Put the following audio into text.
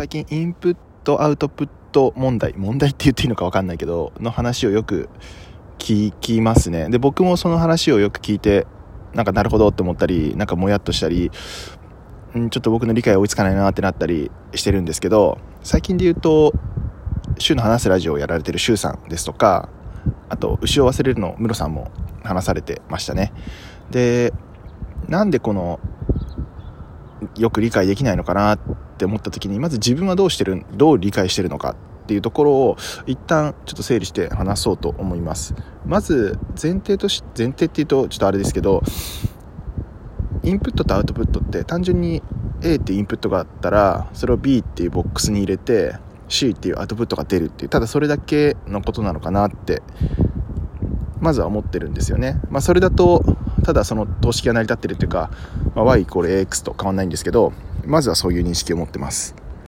最近インプットアウトプット問題問題って言っていいのか分かんないけどの話をよく聞きますね。で僕もその話をよく聞いてなんかなるほどって思ったりなんかもやっとしたりんちょっと僕の理解追いつかないなってなったりしてるんですけど最近で言うと週の話すラジオをやられてる週さんですとかあと牛を忘れるのムロさんも話されてましたね。でなんでこのよく理解できないのかなって思った時にまず自分はどうしてるどう理解してるのかっていうところを一旦ちょっと整理して話そうと思います。まず前提とし前提っていうとちょっとあれですけどインプットとアウトプットって単純に A っていうインプットがあったらそれを B っていうボックスに入れて C っていうアウトプットが出るっていうただそれだけのことなのかなってまずは思ってるんですよね、まあ、それだとただその等式が成り立ってるっていうか、まあ、y=ax と変わらないんですけどまずはそういう認識を持ってます。